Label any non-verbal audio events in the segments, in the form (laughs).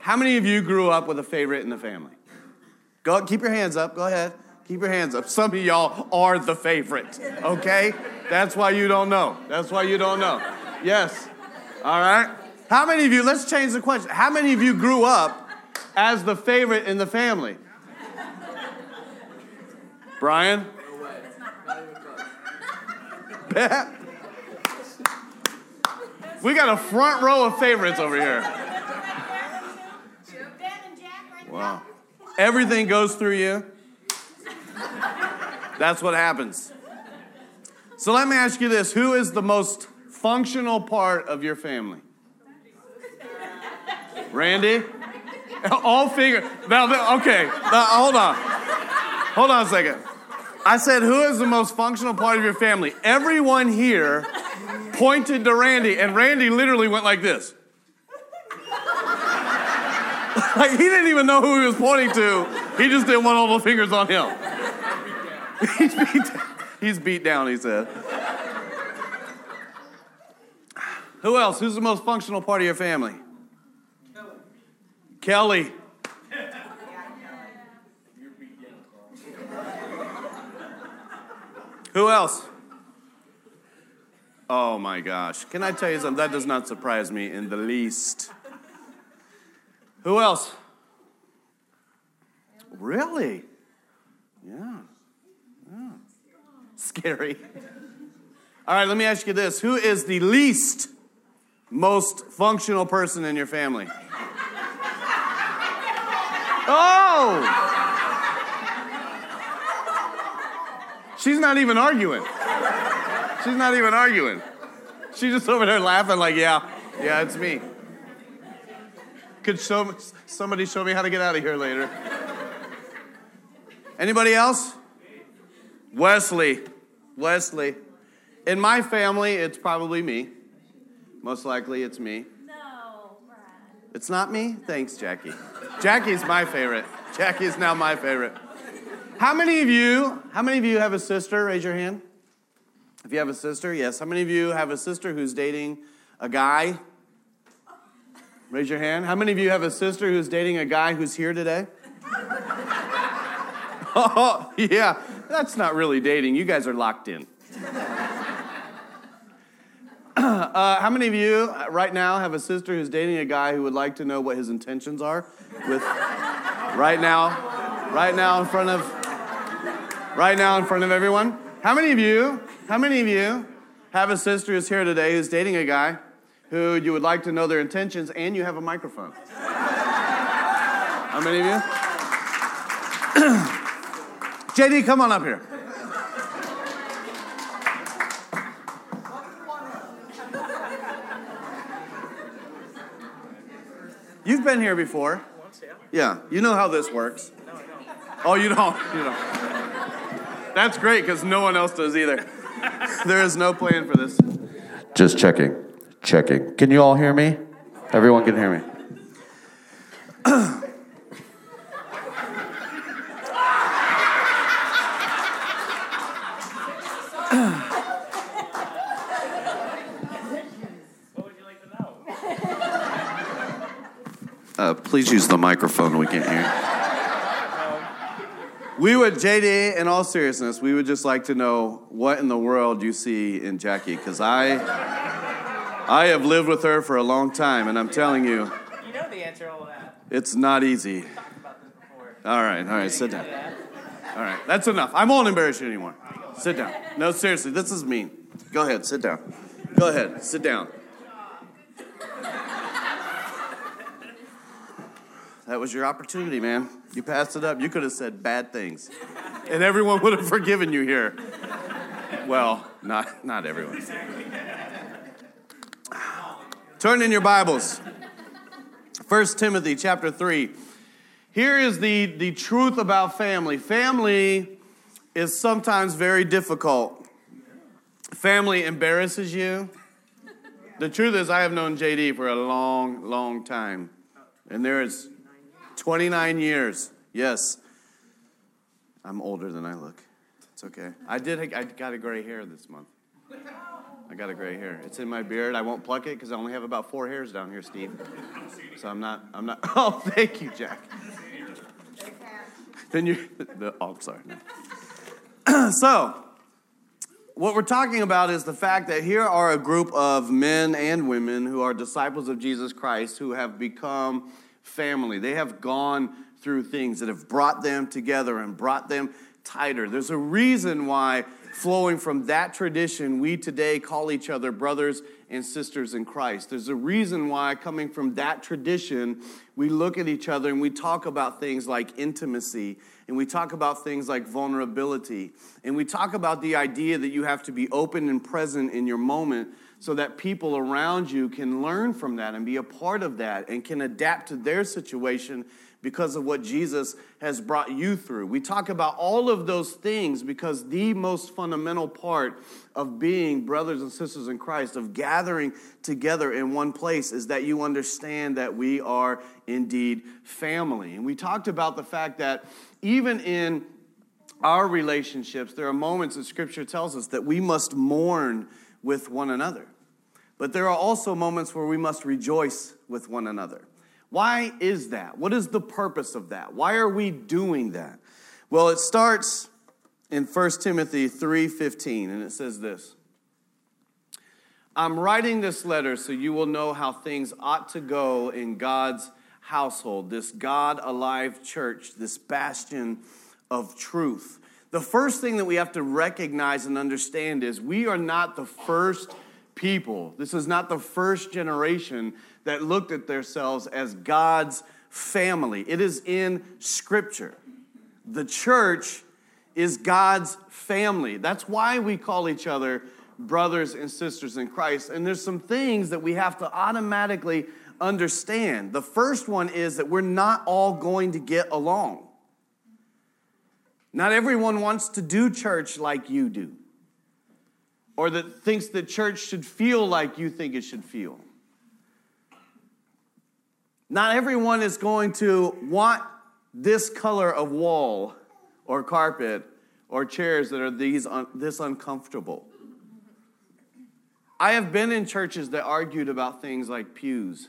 How many of you grew up with a favorite in the family? Go, keep your hands up. Go ahead. Keep your hands up. Some of y'all are the favorite, okay? That's why you don't know. That's why you don't know. Yes. All right. How many of you, let's change the question. How many of you grew up as the favorite in the family? Brian? we got a front row of favorites over here. Wow. Everything goes through you. That's what happens. So let me ask you this who is the most functional part of your family? Randy? All figure. Now, okay, now, hold on. Hold on a second. I said, who is the most functional part of your family? Everyone here pointed to Randy, and Randy literally went like this. (laughs) like he didn't even know who he was pointing to. He just didn't want all the fingers on him. (laughs) He's beat, down. He's beat down, he said. Who else? Who's the most functional part of your family? Kelly. Kelly. Who else? Oh my gosh. Can I tell you something? That does not surprise me in the least. Who else? Really? Yeah. yeah. Scary. All right, let me ask you this Who is the least most functional person in your family? (laughs) Oh! She's not even arguing. She's not even arguing. She's just over there laughing, like, yeah, yeah, it's me. Could show, somebody show me how to get out of here later? Anybody else? Wesley. Wesley. In my family, it's probably me. Most likely, it's me. No, Brad. It's not me? Thanks, Jackie. Jackie's my favorite. Jackie's now my favorite. How many of you, how many of you have a sister? Raise your hand. If you have a sister, yes. How many of you have a sister who's dating a guy? Raise your hand. How many of you have a sister who's dating a guy who's here today? (laughs) oh, yeah. That's not really dating. You guys are locked in. (clears throat) Uh, how many of you right now have a sister who's dating a guy who would like to know what his intentions are with right now, right now in front of right now in front of everyone. How many of you, how many of you have a sister who's here today who's dating a guy who you would like to know their intentions and you have a microphone? How many of you? (clears throat) JD, come on up here. You've been here before. Yeah, you know how this works. Oh, you don't? You don't. That's great because no one else does either. (laughs) There is no plan for this. Just checking. Checking. Can you all hear me? Everyone can hear me. Uh, please use the microphone. We can't hear. We would, JD, in all seriousness, we would just like to know what in the world you see in Jackie, because I, I have lived with her for a long time, and I'm telling you, You know the answer to all that. it's not easy. Talked about this. All right, all right, sit down. All right, that's enough. I won't embarrass you anymore. Sit down. No, seriously, this is mean. Go ahead, sit down. Go ahead, sit down. That was your opportunity, man. You passed it up. You could have said bad things, and everyone would have forgiven you here. Well, not not everyone. Turn in your Bibles. 1 Timothy chapter 3. Here is the, the truth about family. Family is sometimes very difficult. Family embarrasses you. The truth is, I have known JD for a long, long time. And there is 29 years. Yes. I'm older than I look. It's okay. I did, I got a gray hair this month. I got a gray hair. It's in my beard. I won't pluck it because I only have about four hairs down here, Steve. So I'm not. I'm not. (laughs) Oh, thank you, Jack. Then you. The, oh, I'm sorry. (clears throat) so, what we're talking about is the fact that here are a group of men and women who are disciples of Jesus Christ who have become family. They have gone through things that have brought them together and brought them tighter. There's a reason why, flowing from that tradition, we today call each other brothers and sisters in Christ. There's a reason why, coming from that tradition, we look at each other and we talk about things like intimacy and we talk about things like vulnerability and we talk about the idea that you have to be open and present in your moment so that people around you can learn from that and be a part of that and can adapt to their situation because of what Jesus has brought you through. We talk about all of those things because the most fundamental part of being brothers and sisters in Christ, of gathering together in one place, is that you understand that we are indeed family. And we talked about the fact that even in our relationships, there are moments that Scripture tells us that we must mourn with one another. But there are also moments where we must rejoice with one another. Why is that? What is the purpose of that? Why are we doing that? Well, it starts in 1 Timothy 3:15 and it says this. I'm writing this letter so you will know how things ought to go in God's household, this God alive church, this bastion of truth. The first thing that we have to recognize and understand is we are not the first people. This is not the first generation that looked at themselves as God's family. It is in Scripture. The church is God's family. That's why we call each other brothers and sisters in Christ. And there's some things that we have to automatically understand. The first one is that we're not all going to get along. Not everyone wants to do church like you do, or that thinks that church should feel like you think it should feel. Not everyone is going to want this color of wall or carpet or chairs that are these un- this uncomfortable. I have been in churches that argued about things like pews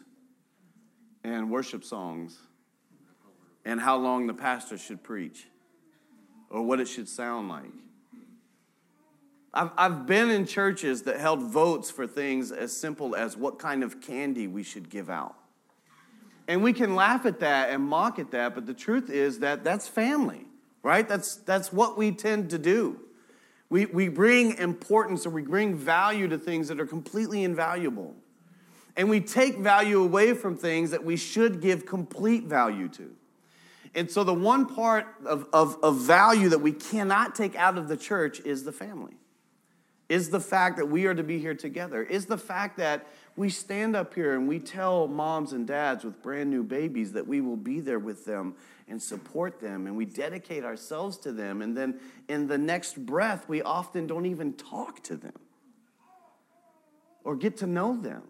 and worship songs and how long the pastor should preach or what it should sound like. I've, I've been in churches that held votes for things as simple as what kind of candy we should give out. And we can laugh at that and mock at that, but the truth is that that's family, right? That's, that's what we tend to do. We, we bring importance or we bring value to things that are completely invaluable. And we take value away from things that we should give complete value to. And so, the one part of, of, of value that we cannot take out of the church is the family, is the fact that we are to be here together, is the fact that we stand up here and we tell moms and dads with brand new babies that we will be there with them and support them and we dedicate ourselves to them. And then in the next breath, we often don't even talk to them or get to know them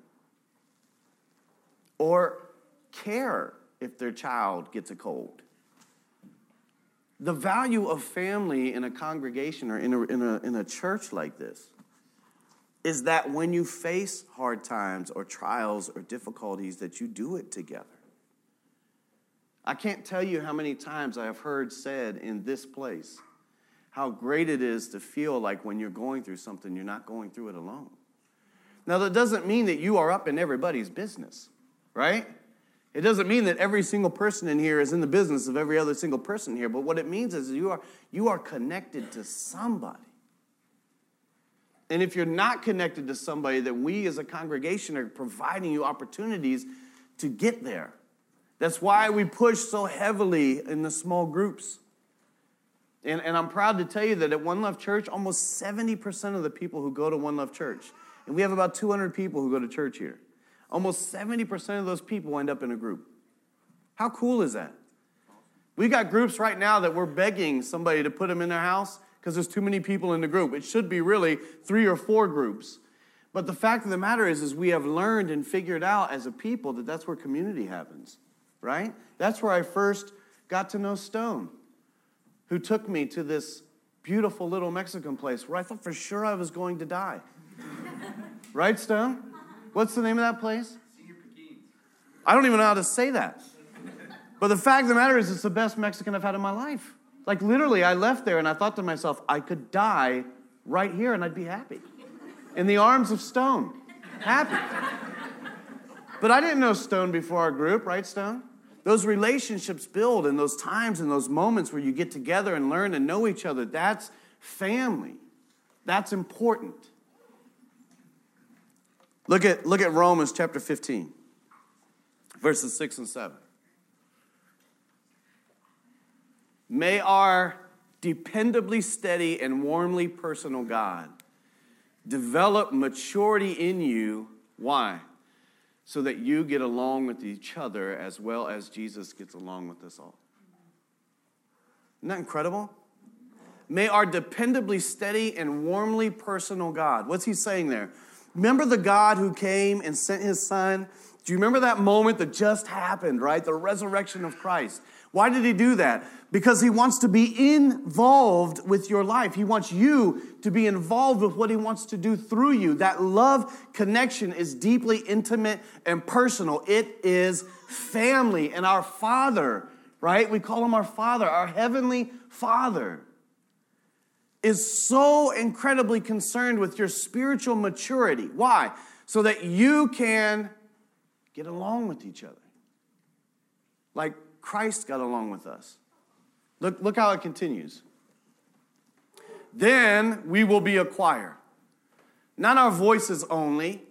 or care if their child gets a cold. The value of family in a congregation or in a, in a, in a church like this is that when you face hard times or trials or difficulties that you do it together. I can't tell you how many times I have heard said in this place how great it is to feel like when you're going through something, you're not going through it alone. Now, that doesn't mean that you are up in everybody's business, right? It doesn't mean that every single person in here is in the business of every other single person here, but what it means is you are, you are connected to somebody. And if you're not connected to somebody, then we as a congregation are providing you opportunities to get there. That's why we push so heavily in the small groups. And, and I'm proud to tell you that at One Love Church, almost 70% of the people who go to One Love Church, and we have about 200 people who go to church here, almost 70% of those people end up in a group. How cool is that? We got groups right now that we're begging somebody to put them in their house because there's too many people in the group. It should be really three or four groups. But the fact of the matter is, is we have learned and figured out as a people that that's where community happens, right? That's where I first got to know Stone, who took me to this beautiful little Mexican place where I thought for sure I was going to die. (laughs) Right, Stone? What's the name of that place? I don't even know how to say that. But the fact of the matter is, it's the best Mexican I've had in my life. Like, literally, I left there and I thought to myself, I could die right here and I'd be happy. In the arms of Stone. Happy. But I didn't know Stone before our group, right, Stone? Those relationships build in those times and those moments where you get together and learn and know each other. That's family. That's important. Look at, look at Romans chapter 15, verses 6 and 7. May our dependably steady and warmly personal God develop maturity in you. Why? So that you get along with each other as well as Jesus gets along with us all. Isn't that incredible? May our dependably steady and warmly personal God. What's he saying there? Remember the God who came and sent his son? Do you remember that moment that just happened, right? The resurrection of Christ. Why did he do that? Because he wants to be involved with your life. He wants you to be involved with what he wants to do through you. That love connection is deeply intimate and personal. It is family. And our Father, right? We call him our Father, our Heavenly Father is so incredibly concerned with your spiritual maturity. Why? So that you can get along with each other. Like Christ got along with us. Look, look how it continues. Then we will be a choir. Not our voices only,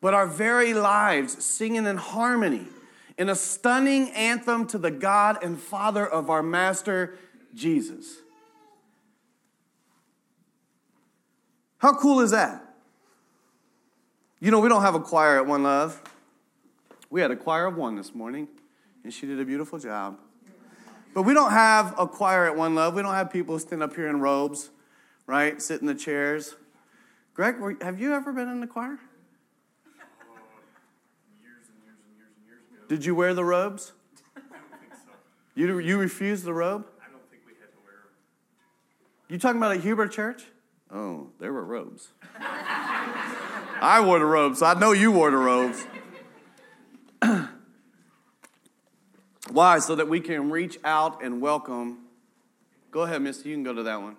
but our very lives singing in harmony in a stunning anthem to the God and Father of our Master Jesus. How cool is that? You know, we don't have a choir at One Love. We had a choir of one this morning, and she did a beautiful job. But we don't have a choir at One Love. We don't have people stand up here in robes, right? Sit in the chairs. Greg, have you ever been in the choir? Uh, years and years and years and years ago. Did you wear the robes? (laughs) I don't think so. You, you refused the robe? I don't think we had to wear them. You talking about at Huber Church? Oh, there were robes. (laughs) I wore the robes, so I know you wore the robes. Why? So that we can reach out and welcome. Go ahead, Misty, you can go to that one.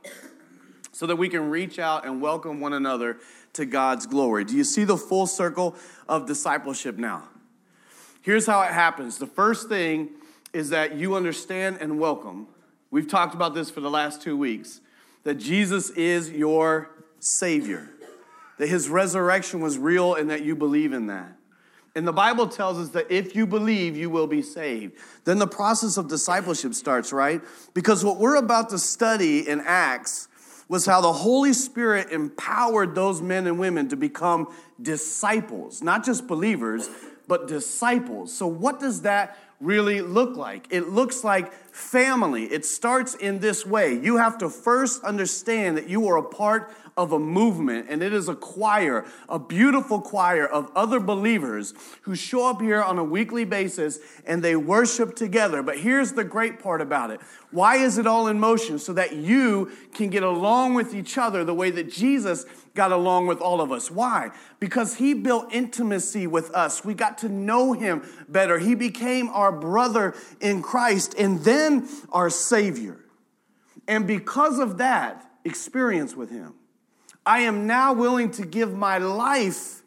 So that we can reach out and welcome one another to God's glory. Do you see the full circle of discipleship now? Here's how it happens. The first thing is that you understand and welcome. We've talked about this for the last two weeks that Jesus is your Savior, that His resurrection was real, and that you believe in that. And the Bible tells us that if you believe, you will be saved. Then the process of discipleship starts, right? Because what we're about to study in Acts was how the Holy Spirit empowered those men and women to become disciples, not just believers, but disciples. So, what does that really look like? It looks like family. It starts in this way. You have to first understand that you are a part of a movement, and it is a choir, a beautiful choir of other believers who show up here on a weekly basis and they worship together. But here's the great part about it why is it all in motion? So that you can get along with each other the way that Jesus got along with all of us. Why? Because he built intimacy with us. We got to know him better. He became our brother in Christ and then our Savior. And because of that experience with him, I am now willing to give my life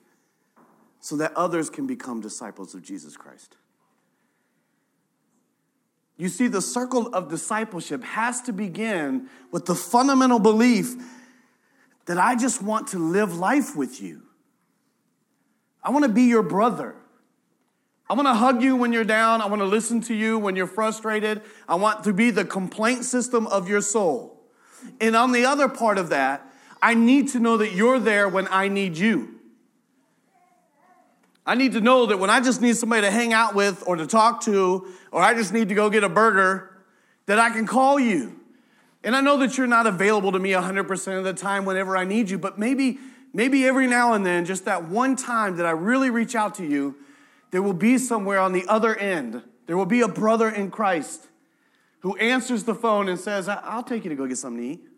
so that others can become disciples of Jesus Christ. You see, the circle of discipleship has to begin with the fundamental belief that I just want to live life with you. I want to be your brother. I want to hug you when you're down. I want to listen to you when you're frustrated. I want to be the complaint system of your soul. And on the other part of that, I need to know that you're there when I need you. I need to know that when I just need somebody to hang out with or to talk to, or I just need to go get a burger, that I can call you. And I know that you're not available to me 100% of the time whenever I need you, but maybe, maybe every now and then, just that one time that I really reach out to you, there will be somewhere on the other end, there will be a brother in Christ who answers the phone and says, I'll take you to go get something to eat.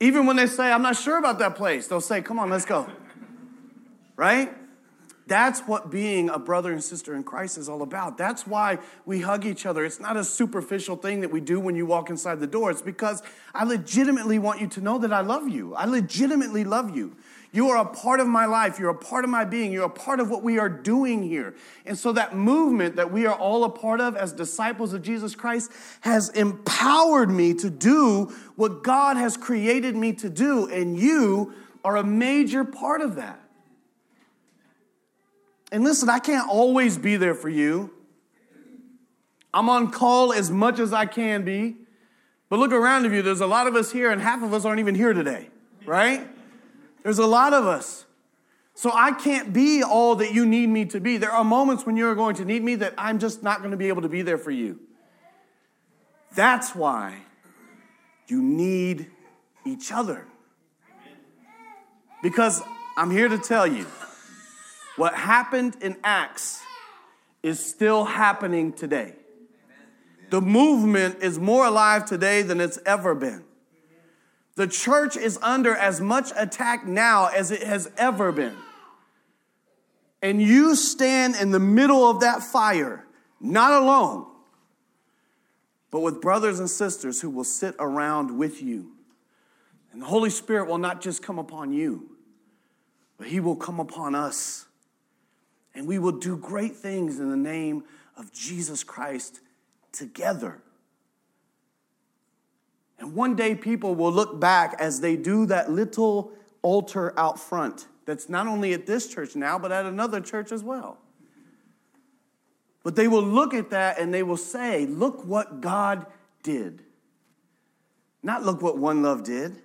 Even when they say, I'm not sure about that place, they'll say, Come on, let's go. Right? That's what being a brother and sister in Christ is all about. That's why we hug each other. It's not a superficial thing that we do when you walk inside the door. It's because I legitimately want you to know that I love you. I legitimately love you. You are a part of my life. You're a part of my being. You're a part of what we are doing here. And so that movement that we are all a part of as disciples of Jesus Christ has empowered me to do what God has created me to do. And you are a major part of that. And listen, I can't always be there for you. I'm on call as much as I can be. But look around of you, there's a lot of us here, and half of us aren't even here today, right? There's a lot of us. So I can't be all that you need me to be. There are moments when you're going to need me that I'm just not going to be able to be there for you. That's why you need each other. Because I'm here to tell you what happened in Acts is still happening today. The movement is more alive today than it's ever been. The church is under as much attack now as it has ever been. And you stand in the middle of that fire, not alone, but with brothers and sisters who will sit around with you. And the Holy Spirit will not just come upon you, but He will come upon us. And we will do great things in the name of Jesus Christ together. And one day people will look back as they do that little altar out front that's not only at this church now, but at another church as well. But they will look at that and they will say, Look what God did. Not look what One Love did.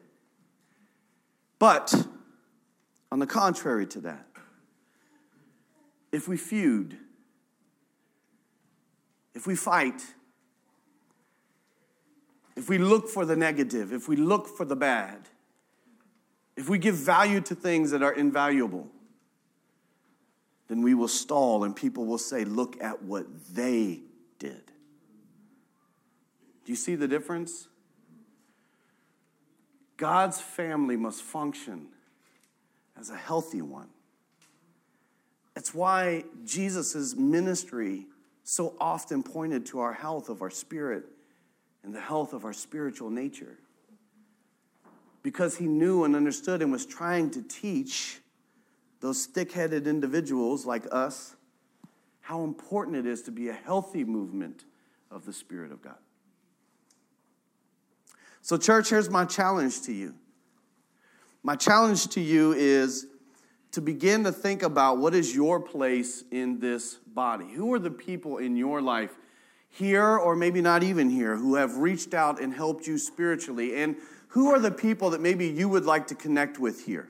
But on the contrary to that, if we feud, if we fight, if we look for the negative, if we look for the bad, if we give value to things that are invaluable, then we will stall and people will say, Look at what they did. Do you see the difference? God's family must function as a healthy one. It's why Jesus' ministry so often pointed to our health of our spirit and the health of our spiritual nature. Because he knew and understood and was trying to teach those thick headed individuals like us how important it is to be a healthy movement of the Spirit of God. So, church, here's my challenge to you. My challenge to you is to begin to think about what is your place in this body. Who are the people in your life, here or maybe not even here, who have reached out and helped you spiritually? And who are the people that maybe you would like to connect with here?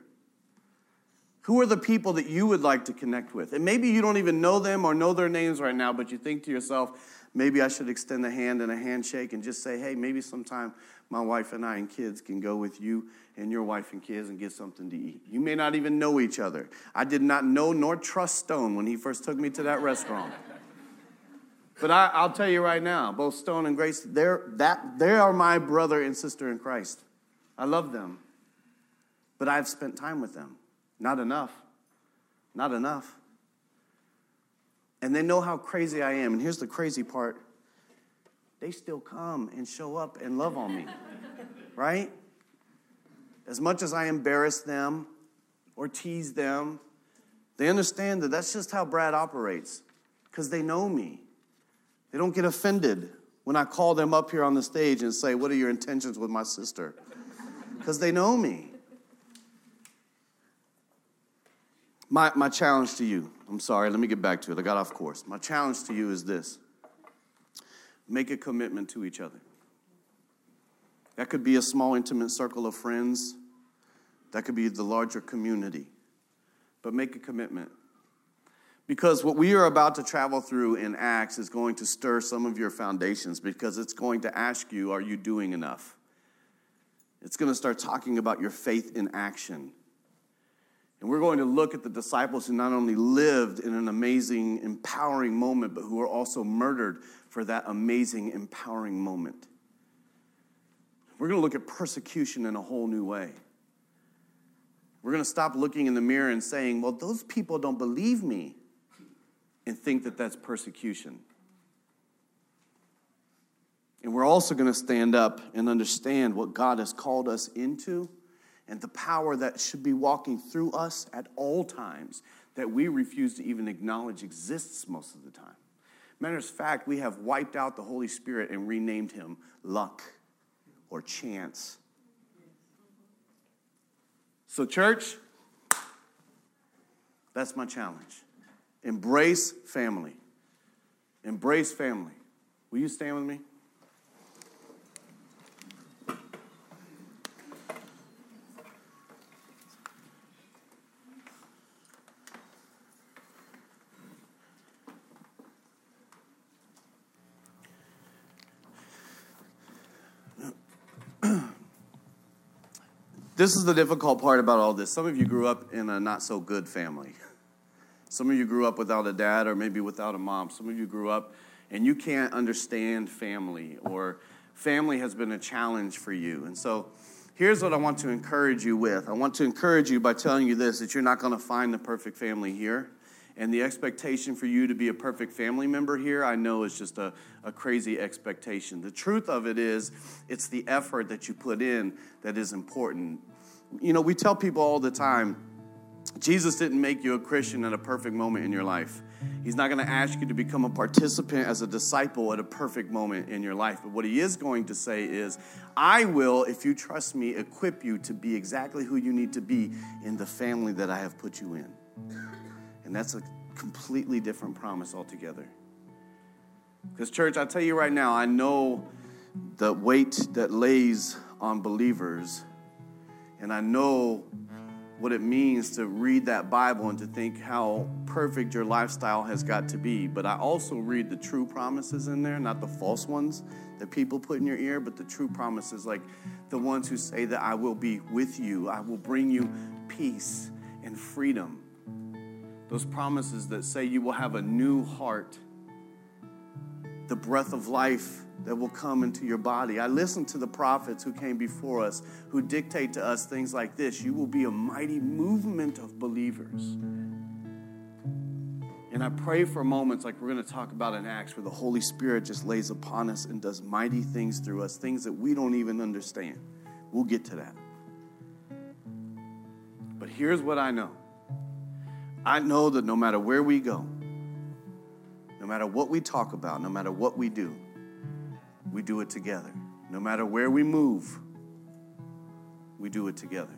Who are the people that you would like to connect with? And maybe you don't even know them or know their names right now, but you think to yourself, maybe I should extend a hand and a handshake and just say, hey, maybe sometime my wife and I and kids can go with you and your wife and kids and get something to eat. You may not even know each other. I did not know nor trust Stone when he first took me to that restaurant. But I, will tell you right now, both Stone and Grace, they're, that, they are my brother and sister in Christ. I love them. But I've spent time with them. Not enough. Not enough. And they know how crazy I am. And here's the crazy part they still come and show up and love on me, (laughs) right? As much as I embarrass them or tease them, they understand that that's just how Brad operates because they know me. They don't get offended when I call them up here on the stage and say, What are your intentions with my sister? Because they know me. My, my challenge to you, I'm sorry, let me get back to it. I got off course. My challenge to you is this make a commitment to each other. That could be a small, intimate circle of friends, that could be the larger community. But make a commitment. Because what we are about to travel through in Acts is going to stir some of your foundations because it's going to ask you, are you doing enough? It's going to start talking about your faith in action. And we're going to look at the disciples who not only lived in an amazing, empowering moment, but who were also murdered for that amazing, empowering moment. We're going to look at persecution in a whole new way. We're going to stop looking in the mirror and saying, well, those people don't believe me, and think that that's persecution. And we're also going to stand up and understand what God has called us into and the power that should be walking through us at all times that we refuse to even acknowledge exists most of the time. Matter of fact, we have wiped out the Holy Spirit and renamed him luck or chance. So, church, that's my challenge. Embrace family. Embrace family. Will you stand with me? This is the difficult part about all this. Some of you grew up in a not so good family. Some of you grew up without a dad or maybe without a mom. Some of you grew up and you can't understand family or family has been a challenge for you. And so here's what I want to encourage you with. I want to encourage you by telling you this that you're not going to find the perfect family here. And the expectation for you to be a perfect family member here, I know is just a, a crazy expectation. The truth of it is, it's the effort that you put in that is important. You know, we tell people all the time, Jesus didn't make you a Christian at a perfect moment in your life. He's not going to ask you to become a participant as a disciple at a perfect moment in your life. But what he is going to say is, I will, if you trust me, equip you to be exactly who you need to be in the family that I have put you in. And that's a completely different promise altogether. Because, church, I tell you right now, I know the weight that lays on believers, and I know what it means to read that Bible and to think how perfect your lifestyle has got to be. But I also read the true promises in there, not the false ones that people put in your ear, but the true promises, like the ones who say that I will be with you, I will bring you peace and freedom. Those promises that say you will have a new heart, the breath of life that will come into your body. I listen to the prophets who came before us who dictate to us things like this You will be a mighty movement of believers. And I pray for moments like we're going to talk about in Acts where the Holy Spirit just lays upon us and does mighty things through us, things that we don't even understand. We'll get to that. But here's what I know I know that no matter where we go, no matter what we talk about, no matter what we do, we do it together. No matter where we move, we do it together.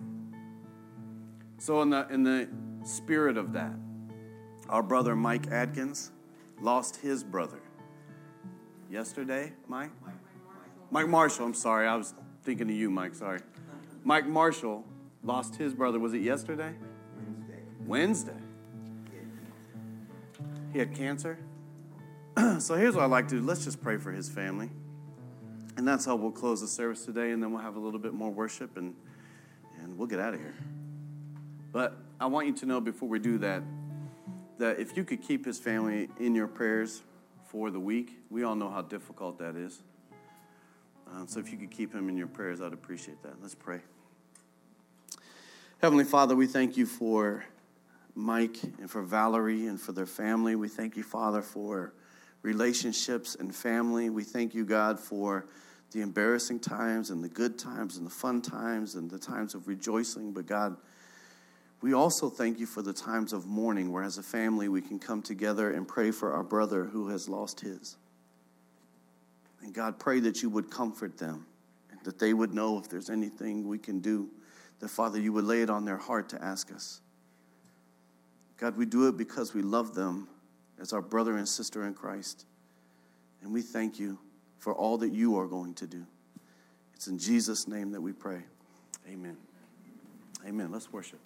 So, in the, in the spirit of that, our brother Mike Adkins lost his brother yesterday, Mike? Mike Marshall, I'm sorry. I was thinking of you, Mike, sorry. Mike Marshall lost his brother, was it yesterday? Wednesday. Wednesday. He had cancer. (clears throat) so here's what I'd like to do let's just pray for his family. And that's how we'll close the service today, and then we'll have a little bit more worship and, and we'll get out of here. But I want you to know before we do that, that if you could keep his family in your prayers for the week, we all know how difficult that is. Um, so if you could keep him in your prayers, I'd appreciate that. Let's pray. Heavenly Father, we thank you for Mike and for Valerie and for their family. We thank you, Father, for relationships and family. We thank you, God, for the embarrassing times and the good times and the fun times and the times of rejoicing. But God, we also thank you for the times of mourning where, as a family, we can come together and pray for our brother who has lost his. And God, pray that you would comfort them and that they would know if there's anything we can do, that, Father, you would lay it on their heart to ask us. God, we do it because we love them as our brother and sister in Christ. And we thank you for all that you are going to do. It's in Jesus' name that we pray. Amen. Amen. Let's worship.